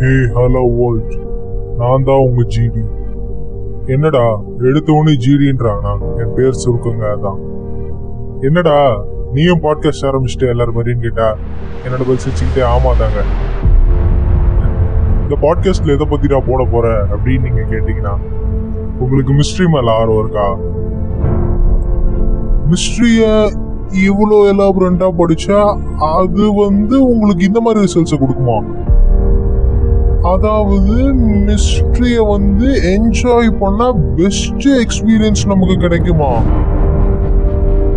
Hey hello volt நான் தான் உங்க ஜிடி என்னடா எடுத்த உடனே ஜிடின்றானா என் பேர் சுருக்குங்க அதான். என்னடா நீயும் பாட்காஸ்ட் ஆரம்பிச்சுட்டு எல்லாரும் மாதிரின்னு கேட்டா? என்னோட பதில் சிரிச்சுக்கிட்டே ஆமாதாங்க. இந்த பாட்காஸ்ட்ல எதை பத்தி நான் போட போற அப்படின்னு நீங்க கேட்டீங்கன்னா உங்களுக்கு மிஸ்ட்ரி மேல ஆர்வம் இருக்கா? மிஸ்ட்ரிய இவ்வளோ எலாபரண்டா படிச்சா அது வந்து உங்களுக்கு இந்த மாதிரி ரிசல்ட்ஸை கொடுக்குமா? அதாவது மிஸ்ட்ரிய வந்து என்ஜாய் பண்ண பெஸ்ட் எக்ஸ்பீரியன்ஸ் நமக்கு கிடைக்குமா?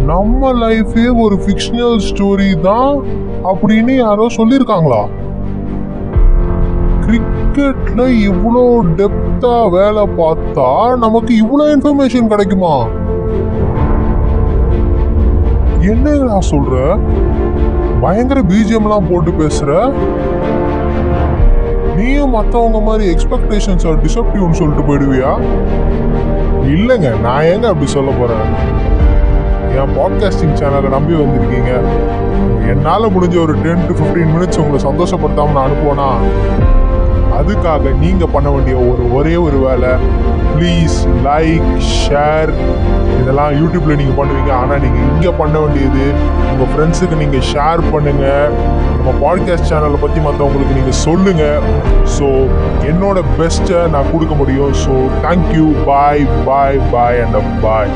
நம்ம லைஃபே ஒரு ஃபிக்ஷனல் ஸ்டோரி தான் அப்படின்னு யாரோ சொல்லியிருக்காங்களா? கிரிக்கெட்ல இவ்வளோ டெப்தா வேலை பார்த்தா நமக்கு இவ்வளோ இன்ஃபர்மேஷன் கிடைக்குமா? என்னடா சொல்ற? பயங்கர பிஜிஎம்லாம் போட்டு பேசுற? நீயும் மற்றவங்க மாதிரி எக்ஸ்பெக்டேஷன்ஸ் ஆர் டிசப்டிவ்னு சொல்லிட்டு போயிடுவியா? இல்லைங்க நான் ஏங்க அப்படி சொல்ல போறேன்? என் பாட்காஸ்டிங் சேனலை நம்பி வந்திருக்கீங்க. என்னால் முடிஞ்ச ஒரு டென் டு ஃபிஃப்டீன் மினிட்ஸ் உங்களை சந்தோஷப்படுத்தாமல் நான் அனுப்புவேனா? அதுக்காக நீங்கள் பண்ண வேண்டிய ஒரு ஒரே ஒரு வேலை ப்ளீஸ் லைக் ஷேர் இதெல்லாம் யூடியூப்பில் நீங்கள் பண்ணுவீங்க. ஆனால் நீங்கள் இங்கே பண்ண வேண்டியது உங்கள் ஃப்ரெண்ட்ஸுக்கு நீங்கள் ஷேர் பண்ணுங்கள் நம்ம பாட்காஸ்ட் சேனலை பற்றி மற்றவங்களுக்கு நீங்கள் சொல்லுங்கள் ஸோ என்னோட பெஸ்ட்டை நான் கொடுக்க முடியும். So thank you bye bye bye and bye